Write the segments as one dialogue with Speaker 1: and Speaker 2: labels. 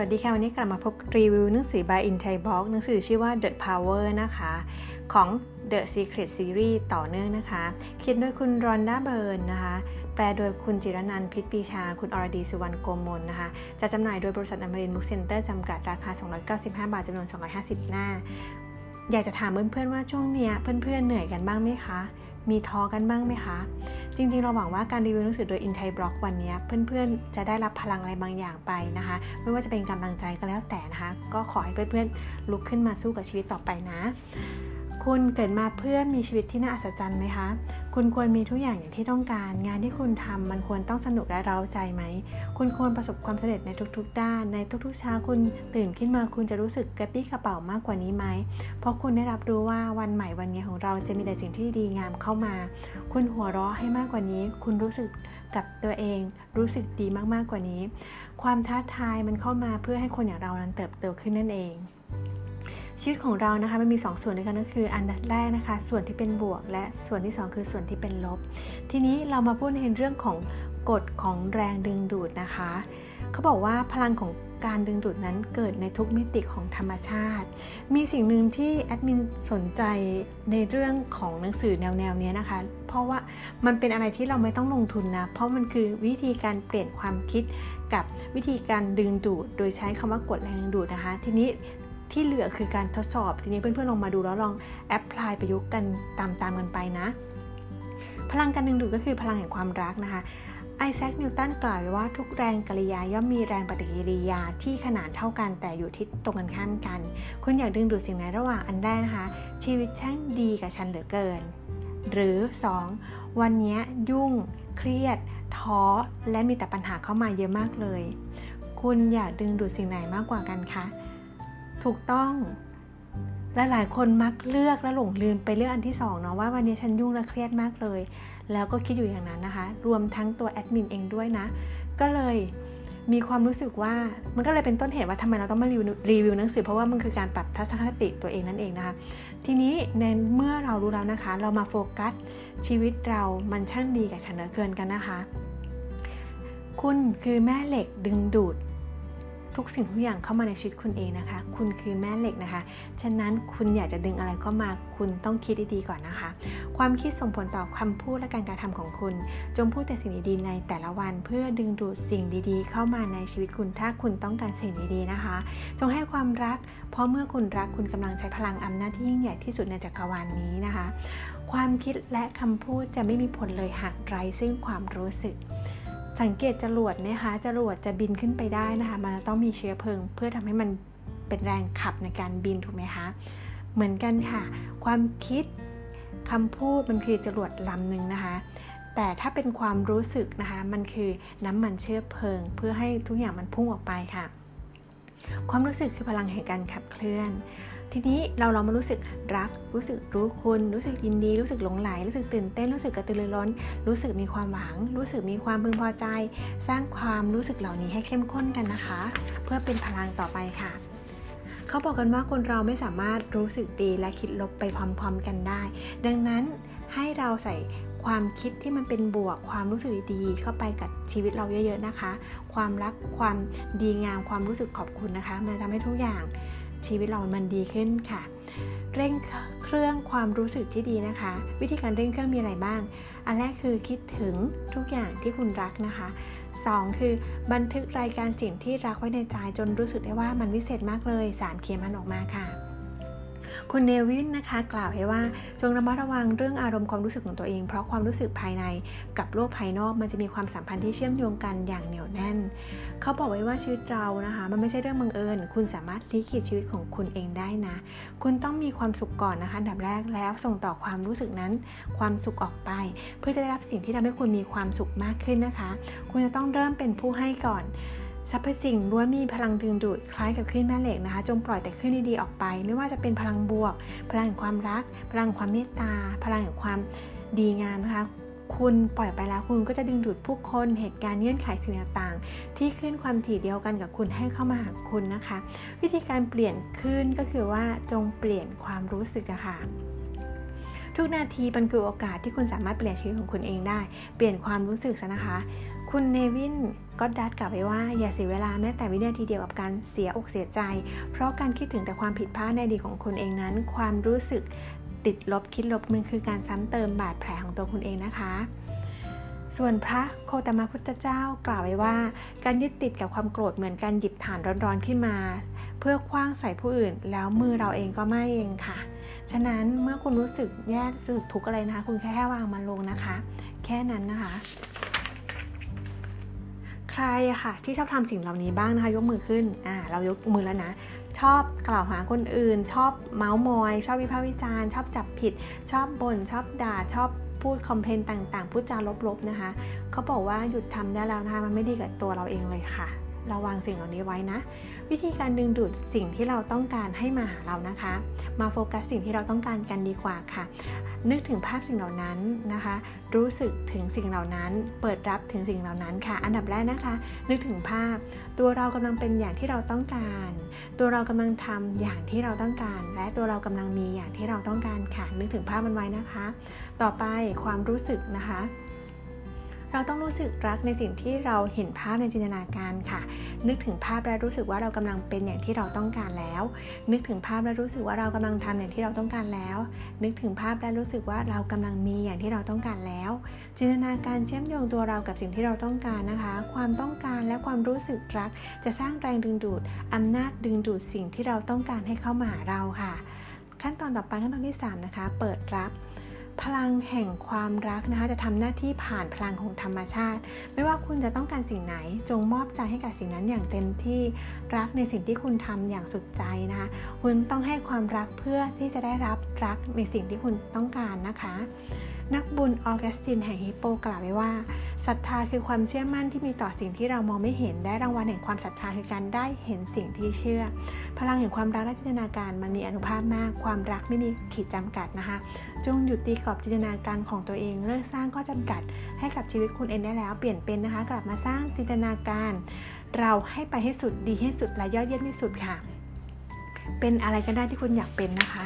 Speaker 1: วัสดีค่ะ วันนี้กลับมาพบรีวิวหนังสือ by In Thai Blog หนังสือชื่อว่า The Power นะคะ ของ The Secret Series ต่อเนื่องนะคะ เขียนโดยคุณรอนด้าเบิร์นนะคะ แปลโดยคุณจิระนันท์พิตรปรีชา คุณอรดีสุวรรณโกมลนะคะ จัดจำหน่ายโดยบริษัทอมรินทร์บุ๊คเซ็นเตอร์จำกัดราคา 295 บาทจำนวน 250 หน้า อยากจะถามเพื่อนๆว่าช่วงเนี้ยเพื่อนๆเหนื่อยกันบ้างไหมคะ มีท้อกันบ้างไหมคะ จริงๆ เราหวังว่าการรีวิวหนังสือโดย In Thai Blog วันนี้เพื่อนๆ จะได้รับพลังอะไรบางอย่างไปนะคะ ไม่ว่าจะเป็นกำลังใจก็แล้วแต่นะคะ ก็ขอให้เพื่อนๆ ลุกขึ้นมาสู้กับชีวิตต่อไปนะ คุณเกิดมาเพื่อมีชีวิตที่น่าอัศจรรย์ไหมคะ คุณควรมีทุกอย่างอย่างที่ต้องการ งานที่คุณทำมันควรต้องสนุกและเร้าใจไหม คุณควรประสบความสำเร็จในทุกๆ ด้าน ในทุกๆเช้าคุณตื่นขึ้นมาคุณจะรู้สึกกระปี้กระเป๋ามากกว่านี้ไหม เพราะคุณได้รับรู้ว่าวันใหม่วันนี้ของเราจะมีแต่สิ่งที่ดีงามเข้ามา คุณหัวเราะให้มากกว่านี้ คุณรู้สึกกับตัวเอง รู้สึกดีมากๆกว่านี้ ความท้าทายมันเข้ามาเพื่อให้คนอย่างเรานั้นเติบโตขึ้นนั่นเอง ชีวิตของเรานะคะมันมี 2 ส่วนด้วยกันก็คืออันแรกนะคะ ส่วนที่เป็นบวก และส่วนที่ 2 คือส่วนที่เป็นลบ ทีนี้เรามาพูดในเรื่องของกฎของแรงดึงดูดนะคะ เขาบอกว่าพลังของการดึงดูดนั้นเกิดในทุกมิติของธรรมชาติ มีสิ่งหนึ่งที่แอดมินสนใจในเรื่องของหนังสือแนวแนวนี้นะคะ เพราะว่ามันเป็นอะไรที่เราไม่ต้องลงทุนนะ เพราะมันคือวิธีการเปลี่ยนความคิดกับวิธีการดึงดูด โดยใช้คำว่ากดแรงดึงดูดนะคะ ทีนี้ ที่เหลือคือการทดสอบ ทีนี้เพื่อนๆลองมาดูแล้วลองแอพพลายประยุกต์กันตามๆกันไปนะ พลังการดึงดูดก็คือพลังแห่งความรักนะคะไอแซค นิวตันกล่าวไว้ว่าทุกแรงกริยาย่อมมีแรงปฏิกิริยาที่ขนาดเท่ากันแต่อยู่ที่ตรงกันข้ามกัน คุณอยากดึงดูดสิ่งไหนระหว่างอันแรกนะคะ ชีวิตช่างดีกับฉันเหลือเกิน หรือ 2. วันนี้ยุ่ง เครียด ท้อ และมีแต่ปัญหาเข้ามาเยอะมากเลย คุณอยากดึงดูดสิ่งไหนมากกว่ากันคะ ถูกต้องและหลายคนมักเลือกและหลงลืมไปเลือกอันที่2เนาะว่าวันนี้ฉันยุ่งและเครียดมากเลย แล้วก็คิดอยู่อย่างนั้นนะคะ รวมทั้งตัวแอดมินเองด้วยนะ ก็เลยมีความรู้สึกว่ามันก็เลยเป็นต้นเหตุว่าทำไมเราต้องมารีวิวหนังสือ เพราะว่ามันคือการปรับทัศนคติตัวเองนั่นเองนะคะ ทีนี้ในเมื่อเรารู้แล้วนะคะ เรามาโฟกัสชีวิตเรามันช่างดีกับฉันเหลือเกินกันนะคะ คุณคือแม่เหล็กดึงดูด ทุกสิ่งทุกอย่างเข้ามาในชีวิตคุณเองนะคะ คุณคือแม่เหล็กนะคะ ฉะนั้นคุณอยากจะดึงอะไรเข้ามา คุณต้องคิดดีๆก่อนนะคะ ความคิดส่งผลต่อคำพูดและการกระทำของคุณ จงพูดแต่สิ่งดีๆในแต่ละวัน เพื่อดึงดูดสิ่งดีๆ เข้ามาในชีวิตคุณ ถ้าคุณต้องการสิ่งดีๆนะคะ จงให้ความรัก เพราะเมื่อคุณรักคุณกำลังใช้พลังอำนาจที่ยิ่งใหญ่ที่สุดในจักรวาลนนี้นะคะ ความคิดและคำพูดจะไม่มีผลเลยหากไร้ซึ่งความรู้สึก สังเกตจรวดนะคะจรวดจะบินขึ้นไปได้นะคะมันต้องมีเชื้อเพลิง เพื่อทำให้มันเป็นแรงขับในการบินถูกไหมคะเหมือนกันค่ะ ความคิดคำพูดมันคือจรวดลำหนึ่งนะคะ แต่ถ้าเป็นความรู้สึกนะคะ มันคือน้ำมันเชื้อเพลิง เพื่อให้ทุกอย่างมันพุ่งออกไปค่ะ ความรู้สึกคือพลังแห่งการขับเคลื่อน ทีนี้เราเรามารู้สึกรัก รู้สึกรู้คุณ รู้สึกยินดี รู้สึกหลงไหล รู้สึกตื่นเต้น รู้สึกกระตือรือร้น รู้สึกมีความหวัง รู้สึกมีความพึงพอใจ สร้างความรู้สึกเหล่านี้ให้เข้มข้นกันนะคะ เพื่อเป็นพลังต่อไปค่ะเขาบอกกันว่าคนเราไม่สามารถรู้สึกดีและคิดลบไปพร้อมๆกันได้ ดังนั้นให้เราใส่ความคิดที่มันเป็นบวก ความรู้สึกดีเข้าไปกับชีวิตเราเยอะ ๆนะคะ ความรักความดีงามความรู้สึกขอบคุณนะคะ มันทำให้ทุกอย่าง ชีวิตเรามันดีขึ้นค่ะ เร่งเครื่องความรู้สึกที่ดีนะคะ วิธีการเร่งเครื่องมีอะไรบ้าง อันแรกคือคิดถึงทุกอย่างที่คุณรักนะคะ 2 คือบันทึกรายการสิ่งที่รักไว้ในใจจนรู้สึกได้ว่ามันวิเศษมากเลย 3 เขียนมันออกมาค่ะ คุณเนวินนะคะ กล่าวให้ว่าจงระมัดระวังเรื่องอารมณ์ความรู้สึกของตัวเอง เพราะความรู้สึกภายในกับโลกภายนอกมันจะมีความสัมพันธ์ที่เชื่อมโยงกันอย่างเหนียวแน่น เขาบอกไว้ว่าชีวิตเรานะคะ มันไม่ใช่เรื่องบังเอิญ คุณสามารถลิขิตชีวิตของคุณเองได้นะ คุณต้องมีความสุขก่อนนะคะดับแรกแล้วส่งต่อความรู้สึกนั้น ความสุขออกไป เพื่อจะได้รับสิ่งที่ทำให้คุณมีความสุขมากขึ้นนะคะ คุณจะต้องเริ่มเป็นผู้ให้ก่อน สรรพสิ่งล้วนมีพลังดึงดูดคล้ายกับคลื่นแม่เหล็กนะคะ จงปล่อยแต่คลื่นดีๆออกไป ไม่ว่าจะเป็นพลังบวก พลังแห่งความรัก พลังความเมตตา พลังแห่งความดีงามนะคะคุณปล่อยไปแล้วคุณก็จะดึงดูดผู้คนเหตุการณ์เงื่อนไขสิ่งต่างๆ ที่ขึ้นความถี่เดียวกันกับคุณให้เข้ามาหาคุณนะคะ วิธีการเปลี่ยนขึ้นก็คือว่าจงเปลี่ยนความรู้สึกอะค่ะทุกนาทีมันคือโอกาสที่คุณสามารถเปลี่ยนชีวิตของคุณเองได้ เปลี่ยนความรู้สึกซะนะคะ คุณเนวินก็ดัดกลับไปว่าอย่าเสียเวลาแม้แต่วินาทีเดียวกับการเสียอกเสียใจ เพราะการคิดถึงแต่ความผิดพลาดในอดีตของคุณเองนั้น ความรู้สึกติดลบคิดลบมันคือการซ้ำเติมบาดแผลของตัวคุณเองนะคะ ส่วนพระโคตมพุทธเจ้ากล่าวไว้ว่า การยึดติดกับความโกรธเหมือนการหยิบฐานร้อนๆขึ้นมา เพื่อคว้างใส่ผู้อื่น แล้วมือเราเองก็ไม่เองค่ะฉะนั้นเมื่อคุณรู้สึกแย่รู้สึกทุกข์อะไรนะคะ คุณแค่แค่วางมันลงนะคะ แค่นั้นนะคะ ใครค่ะที่ชอบทำสิ่งเหล่านี้บ้างนะคะ ยกมือขึ้นอ่าเรายกมือแล้วนะ ชอบกล่าวหาคนอื่น ชอบเมาส์มอย ชอบวิพากษ์วิจารณ์ชอบจับผิด ชอบบ่นชอบด่าชอบพูดคอมเพลนต่างๆ พูดจาลบๆนะคะเขาบอกว่าหยุดทำได้แล้วนะคะมันไม่ดีกับตัวเราเองเลยค่ะ ระวังสิ่งเหล่านี้ไว้นะ วิธีการดึงดูดสิ่งที่เราต้องการให้มาหาเรานะคะ มาโฟกัสสิ่งที่เราต้องการกันดีกว่าค่ะ นึกถึงภาพสิ่งเหล่านั้นนะคะ รู้สึกถึงสิ่งเหล่านั้น เปิดรับถึงสิ่งเหล่านั้นค่ะ อันดับแรกนะคะ นึกถึงภาพ ตัวเรากำลังเป็นอย่างที่เราต้องการ ตัวเรากำลังทำอย่างที่เราต้องการ และตัวเรากำลังมีอย่างที่เราต้องการค่ะ นึกถึงภาพมันไว้นะคะ ต่อไปความรู้สึกนะคะ เราต้องรู้สึกรักในสิ่งที่เราเห็นภาพในจินตนาการค่ะ นึกถึงภาพและรู้สึกว่าเรากำลังเป็นอย่างที่เราต้องการแล้ว นึกถึงภาพและรู้สึกว่าเรากำลังทำอย่างที่เราต้องการแล้ว นึกถึงภาพและรู้สึกว่าเรากำลังมีอย่างที่เราต้องการแล้ว จินตนาการเชื่อมโยงตัวเรากับสิ่งที่เราต้องการนะคะ ความต้องการและความรู้สึกรัก จะสร้างแรงดึงดูดอำนาจดึงดูดสิ่งที่เราต้องการให้เข้ามาหาเราค่ะ ขั้นตอนต่อไปขั้นตอนที่ 3 นะคะ เปิดรับ พลังแห่งความรักนะคะจะทำหน้าที่ผ่านพลังของธรรมชาติ ไม่ว่าคุณจะต้องการสิ่งไหน จงมอบใจให้กับสิ่งนั้นอย่างเต็มที่รักในสิ่งที่คุณทำอย่างสุดใจนะคะคุณต้องให้ความรักเพื่อที่จะได้รับรักในสิ่งที่คุณต้องการนะคะ นักบุญออกัสตินแห่งฮิปโปกล่าวไว้ว่าศรัทธาคือความเชื่อมั่นที่มีต่อสิ่งที่เรามองไม่เห็นได้รางวัลแห่งความศรัทธาคือการได้เห็นสิ่งที่เชื่อ พลังแห่งความรักและจินตนาการมันมีอนุภาพมาก ความรักไม่มีขีดจำกัดนะคะ จงหยุดตีกรอบจินตนาการของตัวเอง เลิกสร้างข้อจำกัดให้กับชีวิตคุณเองได้แล้ว เปลี่ยนเป็นนะคะ กลับมาสร้างจินตนาการ เราให้ไปให้สุดดีให้สุดและยอดเยี่ยมที่สุดค่ะ เป็นอะไรก็ได้ที่คุณอยากเป็นนะคะ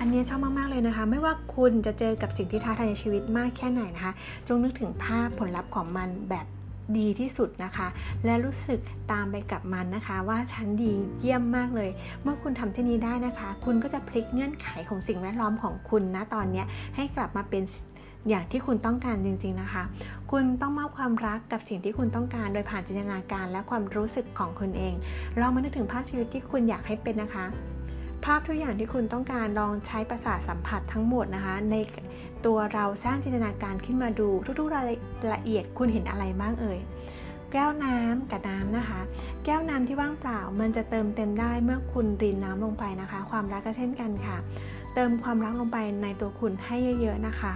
Speaker 1: อันนี้ชอบมากๆเลยนะคะ ไม่ว่าคุณจะเจอกับสิ่งที่ท้าทายในชีวิตมากแค่ไหนนะคะ จงนึกถึงภาพผลลัพธ์ของมันแบบ ดีที่สุดนะคะ และรู้สึกตามไปกับมันนะคะ ว่าฉันดีเยี่ยมมากเลย เมื่อคุณทำเช่นนี้ได้นะคะ คุณก็จะพลิกเงื่อนไขของสิ่งแวดล้อมของคุณนะตอนนี้ให้กลับมาเป็นอย่างที่คุณต้องการจริง ๆนะคะ คุณต้องมอบความรักกับสิ่งที่คุณต้องการ โดยผ่านจินตนาการและความรู้สึกของคุณเองลองมานึกถึงภาพชีวิตที่คุณอยากให้เป็นนะคะ ภาพทุกอย่างที่คุณต้องการลองใช้ประสาทสัมผัสทั้งหมดนะคะ ใน ตัวเราสร้างจินตนาการขึ้นมาดูทุกๆรายละเอียดคุณเห็นอะไรบ้างเอ่ยแก้วน้ำกับน้ำนะคะ แก้วน้ำที่ว่างเปล่า มันจะเติมเต็มได้เมื่อคุณรินน้ำลงไปนะคะ ความรักก็เช่นกันค่ะ เติมความรักลงไปในตัวคุณให้เยอะ ๆนะคะ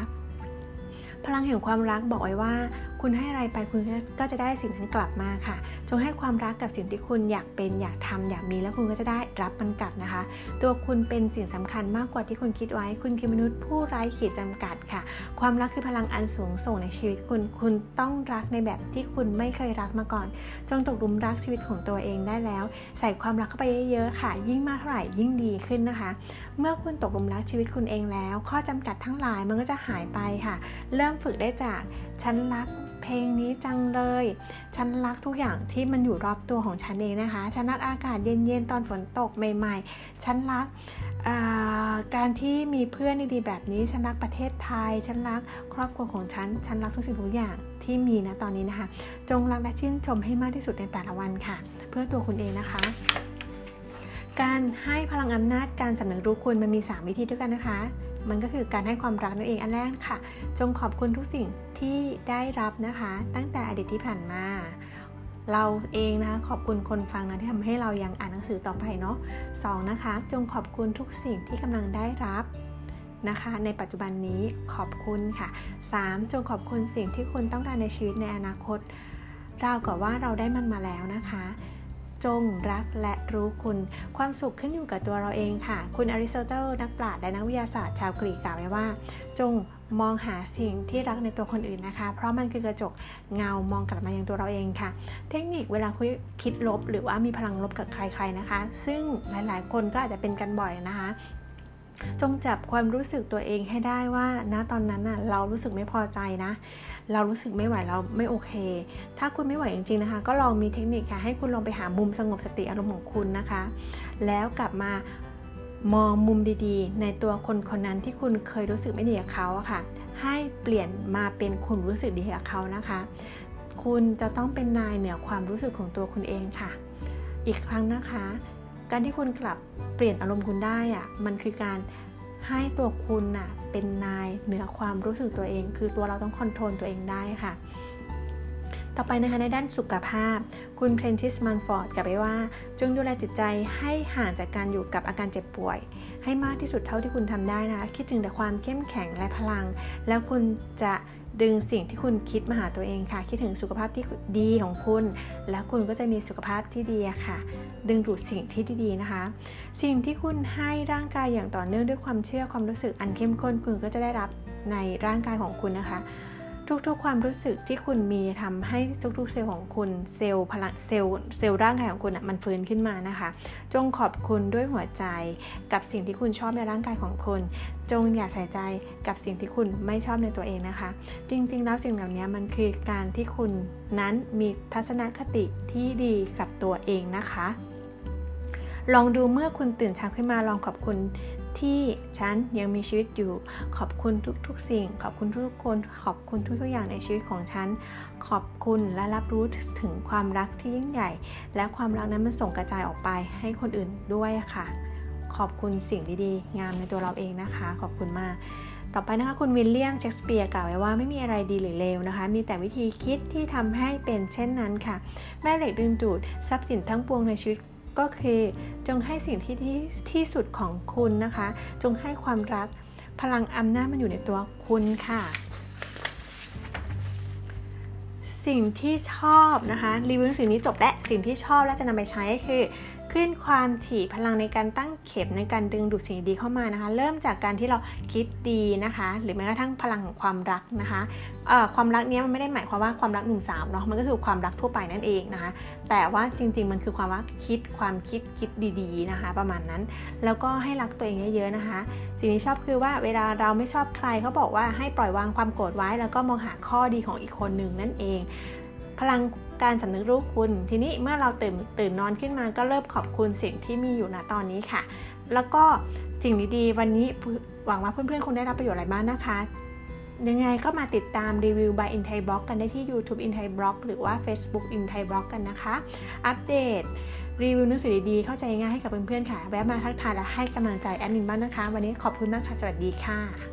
Speaker 1: พลังแห่งความรักบอกไว้ว่า คุณให้อะไรไปคุณก็จะได้สิ่งนั้นกลับมาค่ะ จงให้ความรักกับสิ่งที่คุณอยากเป็นอยากทำอยากมีแล้วคุณก็จะได้รับมันกลับนะคะ ตัวคุณเป็นสิ่งสำคัญมากกว่าที่คุณคิดไว้ คุณคือมนุษย์ผู้ไร้ขีดจำกัดค่ะ ความรักคือพลังอันสูงส่งในชีวิตคุณ คุณต้องรักในแบบที่คุณไม่เคยรักมาก่อน จงตกลุมรักชีวิตของตัวเองได้แล้ว ใส่ความรักเข้าไปเยอะๆค่ะ ยิ่งมากเท่าไหร่ยิ่งดีขึ้นนะคะ เมื่อคุณตกลุมรักชีวิตคุณเองแล้ว ข้อจำกัดทั้งหลายมันก็จะหายไปค่ะ เริ่มฝึกได้จากฉันรัก เพลงนี้จังเลย ฉันรักทุกอย่างที่มันอยู่รอบตัวของฉันเองนะคะ ฉันรักอากาศเย็นๆตอนฝนตกใหม่ ๆ ฉันรักการที่มีเพื่อนดีๆแบบนี้ ฉันรักประเทศไทย ฉันรักครอบครัวของฉัน ฉันรักทุกสิ่งทุกอย่างที่มีนะตอนนี้นะคะ จงรักและชื่นชมให้มากที่สุดในแต่ละวันค่ะ เพื่อตัวคุณเองนะคะ การให้พลังอำนาจการสำนึกรู้คุณมันมี 3 วิธีด้วยกันนะคะ มันก็คือการให้ความรักนั่นเองอันแรกค่ะ จงขอบคุณทุกสิ่ง ที่ได้รับนะคะ ตั้งแต่อดีตที่ผ่านมา เราเองนะคะขอบคุณคนฟังนะที่ทำให้เรายังอ่านหนังสือต่อไปเนาะสองนะคะ จงขอบคุณทุกสิ่งที่กำลังได้รับนะคะ ในปัจจุบันนี้ขอบคุณค่ะ 3. จงขอบคุณสิ่งที่คุณต้องการในชีวิตในอนาคตเรากับว่าเราได้มันมาแล้วนะคะ จงรักและรู้คุณ ความสุขขึ้นอยู่กับตัวเราเองค่ะ คุณอริสโตเติลนักปราชญ์และนักวิทยาศาสตร์ชาวกรีกกล่าวไว้ว่า จง มองหาสิ่งที่รักในตัวคนอื่นนะคะ เพราะมันคือกระจกเงามองกลับมายังตัวเราเองค่ะ เทคนิคเวลาคุยคิดลบ หรือว่ามีพลังลบกับใคร ๆนะคะ ซึ่งหลายๆ คนก็อาจจะเป็นกันบ่อยนะคะจงจับความรู้สึกตัวเองให้ได้ว่าณตอนนั้นน่ะเรารู้สึกไม่พอใจนะ เรารู้สึกไม่ไหวเราไม่โอเค ถ้าคุณไม่ไหวจริงๆนะคะ ก็ลองมีเทคนิคค่ะให้คุณลองไปหามุมสงบสติอารมณ์ของคุณนะคะ แล้วกลับมา มองมุมดีๆ ในตัวคนคนนั้นที่คุณเคยรู้สึกไม่ดีกับเขาอะค่ะ ให้เปลี่ยนมาเป็นคุณรู้สึกดีกับเขานะคะ คุณจะต้องเป็นนายเหนือความรู้สึกของตัวคุณเองค่ะ อีกครั้งนะคะ การที่คุณกลับเปลี่ยนอารมณ์คุณได้อะมันคือการให้ตัวคุณน่ะเป็นนายเหนือความรู้สึกตัวเอง คือตัวเราต้อง control ตัวเองได้ค่ะ ต่อไปนะคะในด้านสุขภาพ คุณเพรนทิซมัลฟอร์ดกล่าวไว้ว่า จงดูแลจิตใจให้ห่างจากการอยู่กับอาการเจ็บป่วย ให้มากที่สุดเท่าที่คุณทำได้นะคะคิดถึงแต่ความเข้มแข็งและพลัง แล้วคุณจะดึงสิ่งที่คุณคิดมาหาตัวเองค่ะ คิดถึงสุขภาพที่ดีของคุณ แล้วคุณก็จะมีสุขภาพที่ดีค่ะ ดึงดูดสิ่งที่ดีนะคะ สิ่งที่คุณให้ร่างกายอย่างต่อเนื่องด้วยความเชื่อความรู้สึกอันเข้มข้นคุณก็จะได้รับในร่างกายของคุณนะคะ ทุกๆ ความรู้สึกที่คุณมีทำให้ทุกๆ เซลล์ของคุณเซลล์พลังเซลล์เซลล์ร่างกายของคุณมันฟื้นขึ้นมานะคะ จงขอบคุณด้วยหัวใจกับสิ่งที่คุณชอบในร่างกายของคุณ จงอย่าใส่ใจกับสิ่งที่คุณไม่ชอบในตัวเองนะคะ จริงๆ แล้วสิ่งเหล่านี้มันคือการที่คุณนั้นมีทัศนคติที่ดีกับตัวเองนะคะลองดูเมื่อคุณตื่นเช้าขึ้นมาลองขอบคุณ ที่ฉันยังมีชีวิตอยู่ ขอบคุณทุกๆ สิ่ง ขอบคุณทุกคน ขอบคุณทุกๆอย่างในชีวิตของฉัน ขอบคุณและรับรู้ถึงความรักที่ยิ่งใหญ่ และความรักนั้นมันส่งกระจายออกไปให้คนอื่นด้วยค่ะ ขอบคุณสิ่งดีๆ งามในตัวเราเองนะคะ ขอบคุณมากต่อไปนะคะคุณวิลเลียมเชกสเปียร์กล่าวไว้ว่าไม่มีอะไรดีหรือเลวนะคะ มีแต่วิธีคิดที่ทำให้เป็นเช่นนั้นค่ะ แม่เหล็กดึงดูดทรัพย์สินทั้งปวงในชีวิต ก็คือ จงให้สิ่งที่ที่ที่สุดของคุณนะคะ จงให้ความรักพลังอำนาจมันอยู่ในตัวคุณค่ะ สิ่งที่ชอบนะคะรีวิวสิ่งนี้จบและสิ่งที่ชอบและจะนำไปใช้คือ ขึ้นความถี่พลังในการตั้งเข็มในการดึงดูดสิ่งดีเข้ามานะคะ เริ่มจากการที่เราคิดดีนะคะ หรือแม้กระทั่งพลังของความรักนะคะความรักนี้มันไม่ได้หมายความว่าความรักหนุ่มสาวเนาะมันก็คือความรักทั่วไปนั่นเองนะคะ แต่ว่าจริง ๆ มันคือความว่าคิดความคิดคิดดีๆนะคะ ประมาณนั้น แล้วก็ให้รักตัวเองเยอะๆนะคะ สิ่งที่ชอบคือว่าเวลาเราไม่ชอบใครเขาบอกว่าให้ปล่อยวางความโกรธไว้ แล้วก็มองหาข้อดีของอีกคนหนึ่งนั่นเอง พลังการสำนึกรู้คุณ ทีนี้เมื่อเราตื่นตื่นนอนขึ้นมาก็เริ่มขอบคุณสิ่งที่มีอยู่ณตอนนี้ค่ะ แล้วก็สิ่งดีๆ วันนี้หวังว่าเพื่อนๆคงได้รับประโยชน์อะไรบ้างนะคะ ยังไงก็มาติดตามรีวิว by In Thai Blog กันได้ที่ YouTube In Thai Blog หรือว่า Facebook In Thai Blog กันนะคะ อัปเดตรีวิวหนังสือดีๆ เข้าใจง่ายให้กับเพื่อนๆค่ะ แวะมาทักทายและให้กำลังใจแอดมินบ้างนะคะ วันนี้ขอบคุณมากค่ะ สวัสดีค่ะ